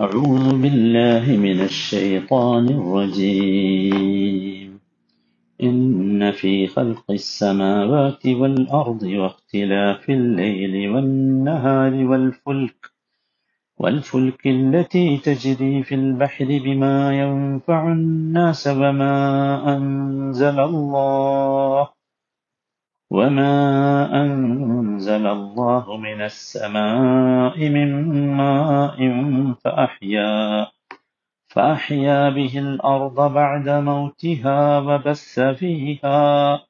أعوذ بالله من الشيطان الرجيم. إن في خلق السماوات والأرض واختلاف الليل والنهار والفلك والفلك التي تجري في البحر بما ينفع الناس وما أنزل الله وما أنزل الله من السماء من ماء فأحيا فأحيا به الأرض بعد موتها وبث فيها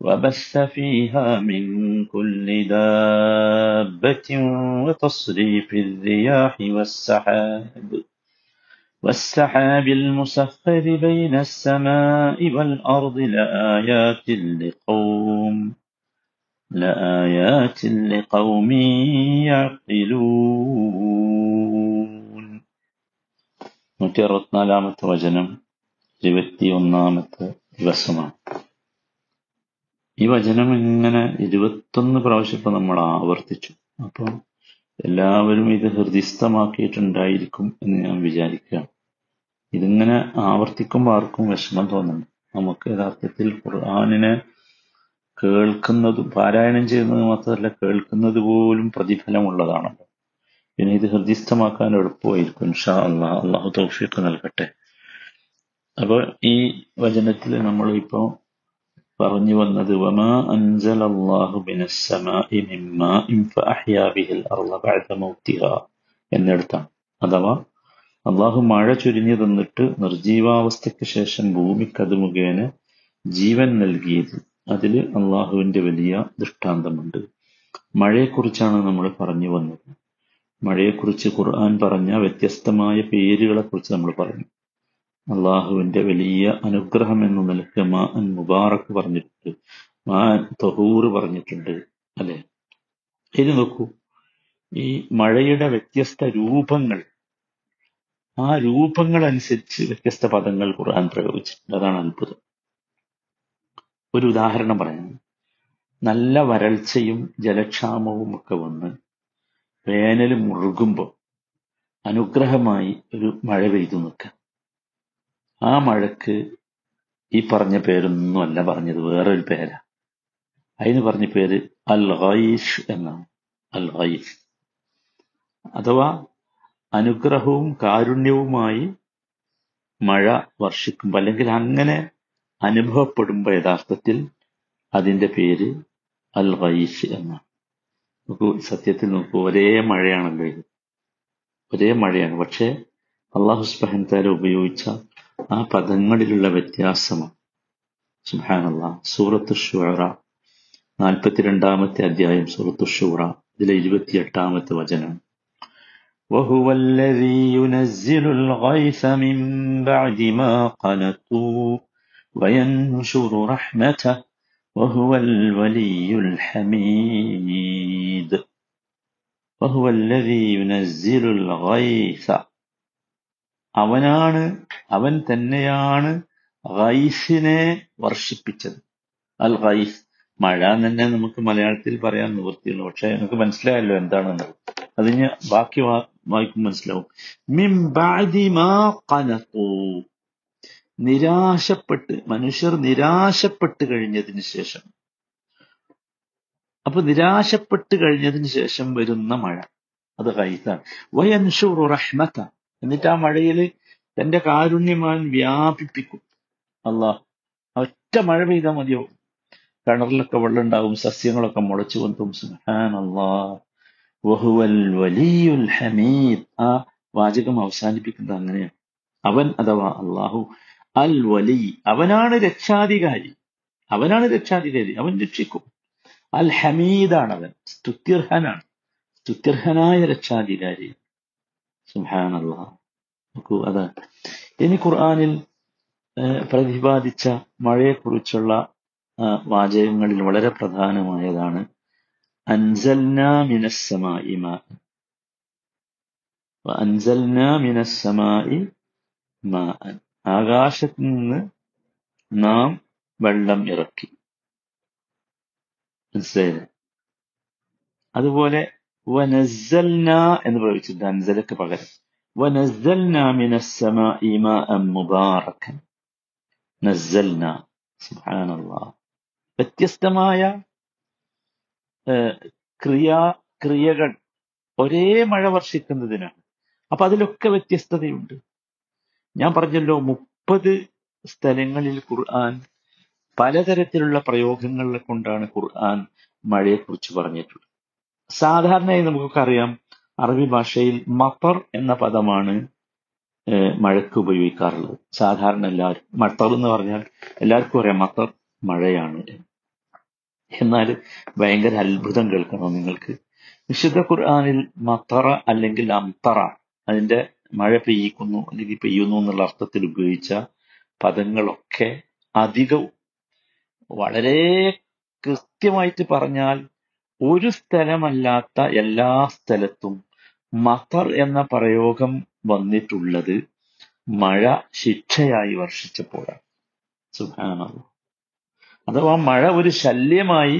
وبث فيها من كل دابة وتصريف الرياح والسحاب والسحاب المسخر بين السماء والأرض لآيات لقوم. لآيات لقوم يعقلون നൂറ്റി അറുപത്തിനാലാമത്തെ വചനം ഇരുപത്തിയൊന്നാമത്തെ ദിവസമാണ് ഈ വചനം ഇങ്ങനെ ഇരുപത്തൊന്ന് പ്രാവശ്യം ഇപ്പൊ നമ്മൾ ആവർത്തിച്ചു അപ്പം എല്ലാവരും ഇത് ഹൃദിസ്ഥമാക്കിയിട്ടുണ്ടായിരിക്കും എന്ന് ഞാൻ വിചാരിക്കുകയാണ് ഇതിങ്ങനെ ആവർത്തിക്കുമ്പോൾ ആർക്കും വിഷമം തോന്നുന്നു നമുക്ക് യഥാർത്ഥത്തിൽ ഖുർആാനിനെ കേൾക്കുന്നതും പാരായണം ചെയ്യുന്നത് മാത്രമല്ല കേൾക്കുന്നത് പോലും പ്രതിഫലമുള്ളതാണല്ലോ. പിന്നെ ഇത് ഹൃദയസ്ഥമാക്കാൻ എളുപ്പമായിരിക്കും ഷാ അള്ളാ അള്ളാഹു തൗഫീഖ് നൽകട്ടെ. അപ്പോൾ ഈ വചനത്തിൽ നമ്മൾ ഇപ്പോൾ പറഞ്ഞു വന്നത് വമാ അഥവാ അള്ളാഹു മഴ ചുരിഞ്ഞു തന്നിട്ട് നിർജീവാവസ്ഥയ്ക്ക് ശേഷം ഭൂമിക്കത് മുഖേന ജീവൻ നൽകിയത് അതിൽ അള്ളാഹുവിന്റെ വലിയ ദൃഷ്ടാന്തമുണ്ട്. മഴയെക്കുറിച്ചാണ് നമ്മൾ പറഞ്ഞു വന്നത്. മഴയെക്കുറിച്ച് ഖുർആൻ പറഞ്ഞ വ്യത്യസ്തമായ പേരുകളെ കുറിച്ച് നമ്മൾ പറഞ്ഞു. അള്ളാഹുവിന്റെ വലിയ അനുഗ്രഹം എന്ന നിലയ്ക്ക് മാ അൻ മുബാറക്ക് പറഞ്ഞിട്ടുണ്ട്. മാ അൻ തഹൂർ പറഞ്ഞിട്ടുണ്ട് അല്ലെ? ഇനി നോക്കൂ. ഈ മഴയുടെ വ്യത്യസ്ത രൂപങ്ങൾ ആ രൂപങ്ങൾ അനുസരിച്ച് വ്യത്യസ്ത പദങ്ങൾ ഖുർആൻ പ്രയോഗിച്ചിട്ടുണ്ട്. അതാണ് അത്ഭുതം. ഒരു ഉദാഹരണം പറയാം. നല്ല വരൾച്ചയും ജലക്ഷാമവും ഒക്കെ വന്ന് വേനൽ മുറുകുമ്പോൾ അനുഗ്രഹമായി ഒരു മഴ പെയ്തു നിൽക്കുക ആ മഴക്ക് ഈ പറഞ്ഞ പേരൊന്നും അല്ല പറഞ്ഞത് വേറൊരു പേരാ. അതിന് പറഞ്ഞ പേര് അൽ ഖൈഷ് എന്നാണ്. അൽ ഖൈഷ് അഥവാ അനുഗ്രഹവും കാരുണ്യവുമായി മഴ വർഷിക്കുമ്പോൾ അല്ലെങ്കിൽ അങ്ങനെ അനുഭവപ്പെടുമ്പോൾ യഥാർത്ഥത്തിൽ അതിന്റെ പേര് അൽ ഖൈസ് എന്നാണ് നോക്കൂ സത്യത്തിൽ നോക്കൂ ഒരേ മഴയാണല്ലോ ഇത് ഒരേ മഴയാണ് പക്ഷേ അള്ളാഹു സുബ്ഹാനഹു വ തആല ഉപയോഗിച്ച ആ പദങ്ങളിലുള്ള വ്യത്യാസമാണ് സുബ്ഹാനല്ലാഹ് സൂറത്തു ഷുഅറ നാൽപ്പത്തിരണ്ടാമത്തെ അധ്യായം സൂറത്തു ഷുറ ഇതിലെ ഇരുപത്തിയെട്ടാമത്തെ വചനം وهو الذي ينزل الغيث من بعد ما قنطوا وينشر رحمته وهو الولي الحميد وهو الذي ينزل الغيث അവനാണ് അവൻ തന്നെയാണ് ഗൈസിനെ വർഷിപ്പിച്ചത് അൽ ഗൈസ് മഴ എന്ന് തന്നെ നമുക്ക് മലയാളത്തിൽ പറയാൻ നിവൃത്തിയുള്ളൂ പക്ഷെ നമുക്ക് മനസ്സിലായല്ലോ എന്താണെന്ന് അതിന് ബാക്കി വാ- വായിക്കും മനസ്സിലാവും നിരാശപ്പെട്ട് മനുഷ്യർ നിരാശപ്പെട്ട് കഴിഞ്ഞതിന് ശേഷം. അപ്പൊ നിരാശപ്പെട്ട് കഴിഞ്ഞതിന് ശേഷം വരുന്ന മഴ. അത് കൈത്താണ് വയൻഷൂർ റഹ്മത. എന്നിട്ട് ആ മഴയിൽ തന്റെ കാരുണ്യമാൻ വ്യാപിപ്പിക്കും. അള്ളാഹ് ഒറ്റ മഴ പെയ്താൽ മതിയോ കിണറിലൊക്കെ വെള്ളം ഉണ്ടാവും സസ്യങ്ങളൊക്കെ മുളച്ചു വന്നും സുഹാൻ വഹുവൽ വലിയുൽ ഹമീദ്. ആ വാചകം അവസാനിപ്പിക്കുന്നത് അങ്ങനെയാണ്. അവൻ അഥവാ അള്ളാഹു അൽ വലി അവനാണ് രക്ഷാധികാരി. അവനാണ് രക്ഷാധികാരി. അവൻ രക്ഷിക്കും. അൽ ഹമീദാണ് അവൻ സ്തുത്യർഹനാണ്. സ്തുത്യർഹനായ രക്ഷാധികാരി. നോക്കൂ അതാണ് ഇനി ഖുർആാനിൽ പ്രതിപാദിച്ച മഴയെക്കുറിച്ചുള്ള വാചകങ്ങളിൽ വളരെ പ്രധാനമായതാണ്. അൻസൽനാ മിനസ്സമായി മാ. അൻസൽനാ മിനസ്സമായി മാ ആകാശത്തു നിന്ന് നാം വെള്ളം ഇറക്കി. മനസ്സിലായില്ലേ? അതുപോലെ വനസൽന എന്ന് പ്രവചിച്ചു നസലക്ക് പകരം. വനസൽന മിനസ്സമ ഇമാ മുബാറക്കൻ. നസൽന സുബ്ഹാനല്ലാഹ് വ്യത്യസ്തമായ ക്രിയാ ക്രിയകൾ ഒരേ മഴ വർഷിക്കുന്നതിനാണ്. അപ്പൊ അതിലൊക്കെ വ്യത്യസ്തതയുണ്ട്. ഞാൻ പറഞ്ഞല്ലോ മുപ്പത് സ്ഥലങ്ങളിൽ ഖുർആൻ പലതരത്തിലുള്ള പ്രയോഗങ്ങളെ കൊണ്ടാണ് ഖുർആൻ മഴയെക്കുറിച്ച് പറഞ്ഞിട്ടുള്ളത്. സാധാരണയായി നമുക്കൊക്കെ അറിയാം അറബി ഭാഷയിൽ മത്തർ എന്ന പദമാണ് മഴയ്ക്ക് ഉപയോഗിക്കാറുള്ളത്. സാധാരണ എല്ലാവരും മത്തർ എന്ന് പറഞ്ഞാൽ എല്ലാവർക്കും അറിയാം മത്തർ മഴയാണ് എന്നാൽ ഭയങ്കര അത്ഭുതം കേൾക്കണം നിങ്ങൾക്ക്. വിശുദ്ധ ഖുർആാനിൽ മത്തറ അല്ലെങ്കിൽ അംതറ അതിന്റെ മഴ പെയ്യിക്കുന്നു അല്ലെങ്കിൽ പെയ്യുന്നു എന്നുള്ള അർത്ഥത്തിൽ ഉപയോഗിച്ച പദങ്ങളൊക്കെ അധികവും. വളരെ കൃത്യമായിട്ട് പറഞ്ഞാൽ ഒരു സ്ഥലമല്ലാത്ത എല്ലാ സ്ഥലത്തും മത്തർ എന്ന പ്രയോഗം വന്നിട്ടുള്ളത് മഴ ശിക്ഷയായി വർഷിച്ചപ്പോഴാണ്. സുഖാണല്ലോ അഥവാ മഴ ഒരു ശല്യമായി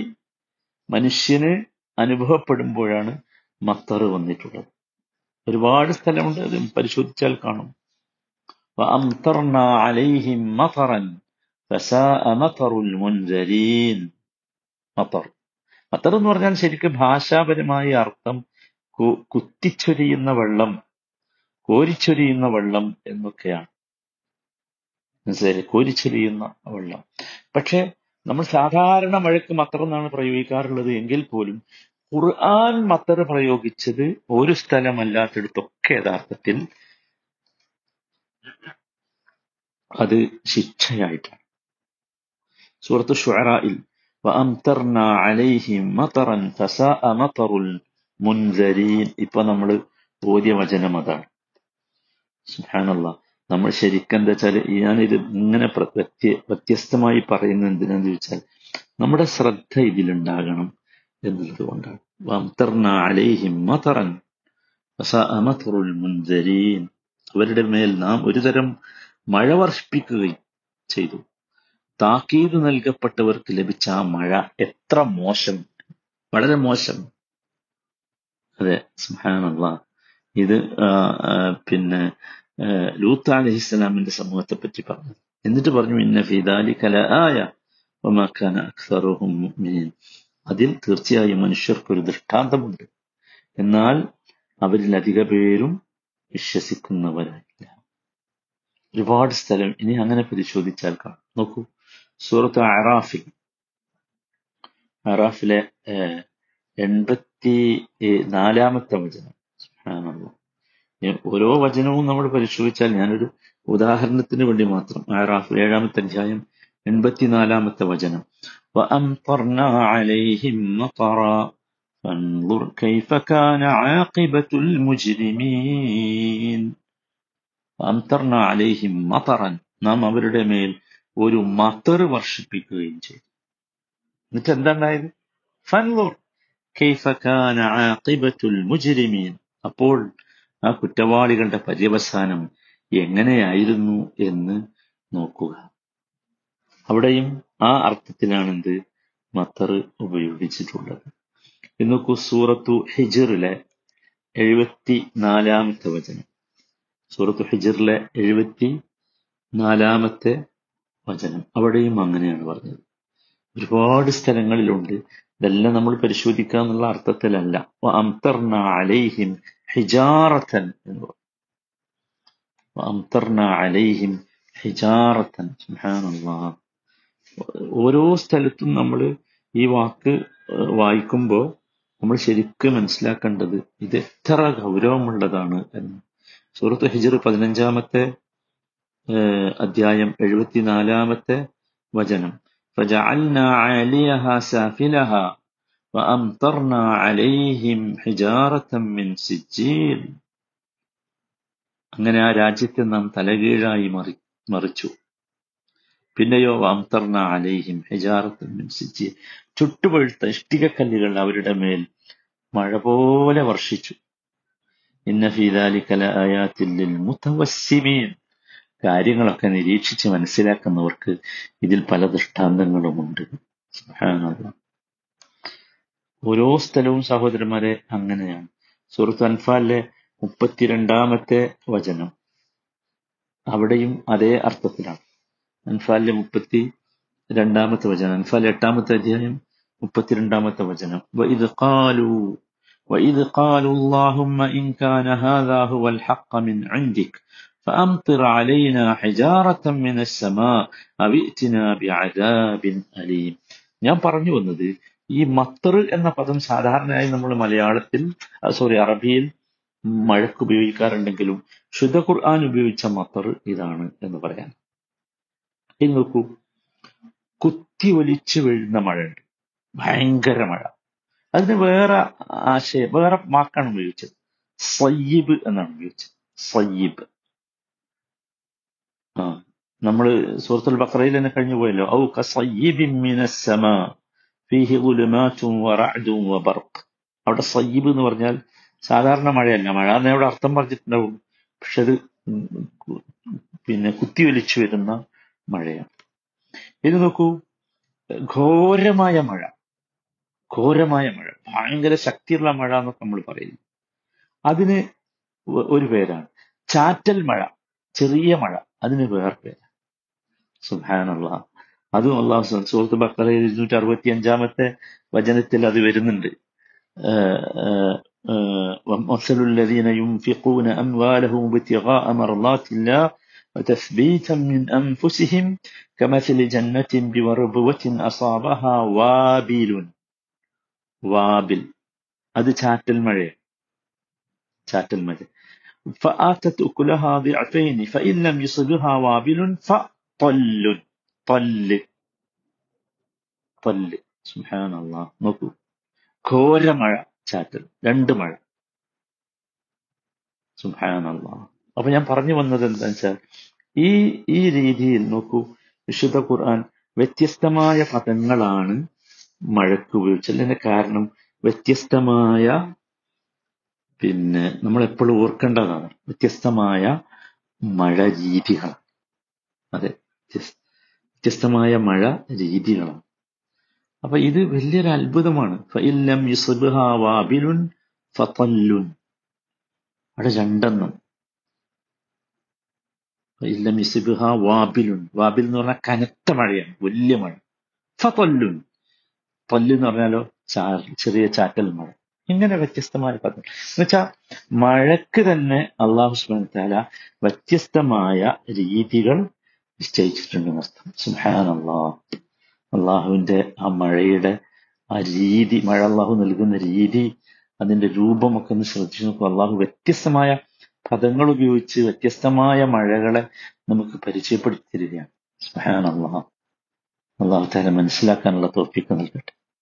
മനുഷ്യന് അനുഭവപ്പെടുമ്പോഴാണ് മത്തർ വന്നിട്ടുള്ളത്. ഒരുപാട് സ്ഥലമുണ്ട് അത് പരിശോധിച്ചാൽ കാണും. മത്തർ എന്ന് പറഞ്ഞാൽ ശരിക്കും ഭാഷാപരമായ അർത്ഥം കുത്തിച്ചൊരിയുന്ന വെള്ളം കോരിച്ചൊരിയുന്ന വെള്ളം എന്നൊക്കെയാണ്. മനസ്സിലായി കോരിച്ചൊരിയുന്ന വെള്ളം. പക്ഷെ നമ്മൾ സാധാരണ മഴയ്ക്ക് മത്തർ എന്നാണ് പ്രയോഗിക്കാറുള്ളത്. എങ്കിൽ പോലും ഖുർആൻ മത്തർ പ്രയോഗിച്ചത് ഒരു സ്ഥലമല്ലാത്തിടത്തൊക്കെ യഥാർത്ഥത്തിൽ അത് ശിക്ഷയായിട്ടാണ് സൂറത്ത് ഷുഅറയിൽ وأمطرنا عليهم مطرا فساء مطر المنذرين ഇപ്പൊ നമ്മൾ ഓതിയ വചനം അതാണ് സുഹാനല്ല നമ്മൾ ശരിക്കും എന്താ വെച്ചാൽ ഞാനിത് ഇങ്ങനെ വ്യത്യസ്തമായി പറയുന്നത് എന്തിനാന്ന് ചോദിച്ചാൽ നമ്മുടെ ശ്രദ്ധ ഇതിലുണ്ടാകണം എന്നുള്ളത് കൊണ്ടാണ് വംതർന അലൈഹിം മതറൻ മുൻദരീൻ അവരുടെ മേൽ നാം ഒരുതരം മഴ വർഷിപ്പിക്കുകയും ചെയ്തു. താക്കീത് നൽകപ്പെട്ടവർക്ക് ലഭിച്ച ആ മഴ എത്ര മോശം വളരെ മോശം. അതെ സുഹാനുള്ള ഇത് പിന്നെ ലൂത്ത് അലഹി ഇസ്ലാമിന്റെ സമൂഹത്തെ പറ്റി പറഞ്ഞു. എന്നിട്ട് പറഞ്ഞു ഇന്ന ഫിദാലി കല ആയ ഒമാക്കാൻ അക്സറുഹും അതിൽ തീർച്ചയായും മനുഷ്യർക്കൊരു ദൃഷ്ടാന്തമുണ്ട് എന്നാൽ അവരിൽ അധിക പേരും വിശ്വസിക്കുന്നവരായില്ല. ഒരുപാട് സ്ഥലം ഇനി അങ്ങനെ പരിശോധിച്ചാൽ കാണാം. നോക്കൂ സൂറത്ത് അറാഫിൽ അറാഫിലെ എൺപത്തി നാലാമത്തെ വചനം. ഓരോ വചനവും നമ്മൾ പരിശോധിച്ചാൽ ഞാനൊരു ഉദാഹരണത്തിന് വേണ്ടി മാത്രം ആറാഫ് ഏഴാമത്തെ അധ്യായം എൺപത്തിനാലാമത്തെ വചനം. وأمطرنا عليهم مطرا فانظر كيف كان عاقبة المجرمين وأمطرنا عليهم مطرا നാം അവരുടെ മേൽ ഒരു മത്തർ വർഷിപ്പിക്കുകയും ചെയ്തു എന്നിട്ട് എന്താണ്ടായത് ഫൻലുർ كيف كان عاقبة المجرمين അപ്പോൾ ആ കുറ്റവാളികളുടെ പര്യവസാനം എങ്ങനെയായിരുന്നു എന്ന് നോക്കുക അവിടെയും ആ അർത്ഥത്തിലാണ് എന്ത് മത്തർ ഉപയോഗിച്ചിട്ടുള്ളത്. ഇന്ന് സൂറത്തു ഹിജറിലെ എഴുപത്തി നാലാമത്തെ വചനം. സൂറത്തു ഹിജറിലെ എഴുപത്തി നാലാമത്തെ വചനം. അവിടെയും അങ്ങനെയാണ് പറഞ്ഞത്. ഒരുപാട് സ്ഥലങ്ങളിലുണ്ട്. ഇതെല്ലാം നമ്മൾ പരിശോധിക്കുക എന്നുള്ള അർത്ഥത്തിലല്ല. അലൈഹിം ഹിജാറത്തൻ എന്ന് പറഞ്ഞു അലൈഹിം ഹിജാറത്തൻ. സുബ്ഹാനല്ലാഹ്. ഓരോ സ്ഥലത്തും നമ്മൾ ഈ വാക്ക് വായിക്കുമ്പോൾ നമ്മൾ ശരിക്കും മനസ്സിലാക്കേണ്ടത് ഇത് എത്ര ഗൗരവമുള്ളതാണ് എന്ന് സൂറത്ത് ഹിജർ പതിനഞ്ചാമത്തെ അധ്യായം എഴുപത്തിനാലാമത്തെ വചനം فجعلنا عاليها سافلها وأمطرنا عليهم حجارة من سجيل അങ്ങനെ ആ രാജ്യത്തെ നാം തലകീഴായി മറി മറിച്ചു പിന്നെയോ വാംതർണ അലൈഹിം ഹിജാറത്തും മിൻസിജി ചുട്ടുപഴുത്ത ഇഷ്ടികക്കല്ലുകൾ അവരുടെ മേൽ മഴ പോലെ വർഷിച്ചു. ഇന്ന ഫീദാലിക്കല ആയാത്തില്ലിൽ മുത്തവസ്സിമീൻ കാര്യങ്ങളൊക്കെ നിരീക്ഷിച്ച് മനസ്സിലാക്കുന്നവർക്ക് ഇതിൽ പല ദൃഷ്ടാന്തങ്ങളുമുണ്ട്. ഓരോ സ്ഥലവും സഹോദരന്മാരെ അങ്ങനെയാണ്. സുഹൃത്ത് അൻഫാലിലെ മുപ്പത്തിരണ്ടാമത്തെ വചനം. അവിടെയും അതേ അർത്ഥത്തിലാണ്. അൻഫാലിലെ മുപ്പത്തി രണ്ടാമത്തെ വചനം അൻഫാൽ എട്ടാമത്തെ അധ്യായം മുപ്പത്തിരണ്ടാമത്തെ വചനം وَإِذْ قَالُوا وَإِذْ قَالُوا اللَّهُمَّ إِنْ كَانَ هَذَا هُوَ الْحَقَّ مِنْ عِنْدِكَ فأمطر علينا حجارة من السماء أو ائتنا بعذاب أليم ഞാൻ പറഞ്ഞു വന്നത് ഈ മത്തർ എന്ന പദം സാധാരണയായി നമ്മൾ മലയാളത്തിൽ സോറി അറബിയിൽ മഴക്ക് ഉപയോഗിക്കാറുണ്ടെങ്കിലും ശുദ്ധ ഖുർആൻ ഉപയോഗിച്ച മത്തർ ഇതാണ് എന്ന് പറയാൻ ഇത് നോക്കൂ കുത്തി ഒലിച്ചു വീഴുന്ന മഴയുണ്ട്. ഭയങ്കര മഴ. അതിന് വേറെ ആശയം വേറെ വാക്കാണ് ഉപയോഗിച്ചത്. സയ്യിബ് എന്നാണ് ഉപയോഗിച്ചത്. സയ്യിബ്. ആ നമ്മൾ സൂറത്തുൽ ബഖറയിൽ തന്നെ കഴിഞ്ഞു പോയല്ലോ. ഔ അവിടെ സയ്യിബ് എന്ന് പറഞ്ഞാൽ സാധാരണ മഴയല്ല. മഴ എന്നെ അവിടെ അർത്ഥം പറഞ്ഞിട്ടുണ്ടാവും. പക്ഷെ അത് പിന്നെ കുത്തി വലിച്ചു വരുന്ന മഴയാണ് ഇത് നോക്കൂ ഘോരമായ മഴ ഘോരമായ മഴ ഭയങ്കര ശക്തിയുള്ള മഴ എന്നൊക്കെ നമ്മൾ പറയുന്നു അതിന് ഒ- ഒരു പേരാണ് ചാറ്റൽ മഴ ചെറിയ മഴ അതിന് വേറെ പേര് സുഹാനുള്ള അതും അള്ളാഹു സു- സൂറത്ത് ബക്കറയിൽ ഇരുന്നൂറ്റി അറുപത്തി അഞ്ചാമത്തെ വചനത്തിൽ അത് വരുന്നുണ്ട് آه، آه، آه، ومثل الذين ينفقون أموالهم ابتغاء مرضات الله وتثبيتا من أنفسهم كمثل جنة بوربوة أصابها وابل وابل هذا ചാറ്റൽ മഴയാണ് ചാറ്റൽ മഴ فآتت أكلها ضعفين فإن لم يصبها وابل فطل طل طل سبحان الله നോക്കൂ ഘോര മഴ ചാറ്റൽ രണ്ട് മഴ സുഹാനല്ലാ അപ്പൊ ഞാൻ പറഞ്ഞു വന്നത് എന്താ വെച്ചാൽ ഈ ഈ രീതിയിൽ നോക്കൂ വിശുദ്ധ ഖുർആൻ വ്യത്യസ്തമായ പദങ്ങളാണ് മഴക്ക് ഉപയോഗിച്ചത് അതിന്റെ കാരണം വ്യത്യസ്തമായ പിന്നെ നമ്മൾ എപ്പോഴും ഓർക്കേണ്ടതാണ് വ്യത്യസ്തമായ മഴ രീതികൾ അതെ വ്യത്യസ്- വ്യത്യസ്തമായ മഴ രീതികളാണ് അപ്പൊ ഇത് വലിയൊരു അത്ഭുതമാണ്. അവിടെ രണ്ടെണ്ണം. ഫഇല്ലം യുസ്ബിഹാ വാബിലുൻ വാബിൽ എന്ന് പറഞ്ഞാൽ കനത്ത മഴയാണ്. വലിയ മഴ. ഫതല്ലുൻ പല്ല് എന്ന് പറഞ്ഞാലോ ചെറിയ ചാറ്റൽ മഴ. ഇങ്ങനെ വ്യത്യസ്തമായ പദം എന്നുവെച്ചാൽ മഴക്ക് തന്നെ അള്ളാഹു തആല വ്യത്യസ്തമായ രീതികൾ നിശ്ചയിച്ചിട്ടുണ്ട് അർത്ഥം സുബ്ഹാനല്ലാഹ് അള്ളാഹുവിന്റെ ആ മഴയുടെ ആ രീതി മഴ അള്ളാഹു നൽകുന്ന രീതി അതിന്റെ രൂപമൊക്കെ ഒന്ന് ശ്രദ്ധിച്ചു നോക്കും അള്ളാഹു വ്യത്യസ്തമായ പദങ്ങൾ ഉപയോഗിച്ച് വ്യത്യസ്തമായ മഴകളെ നമുക്ക് പരിചയപ്പെടുത്തി തരികയാണ് സുബ്ഹാനല്ലാഹ്. അള്ളാഹു താല മനസ്സിലാക്കാനുള്ള തോപ്പിക്ക് നൽകട്ടെ.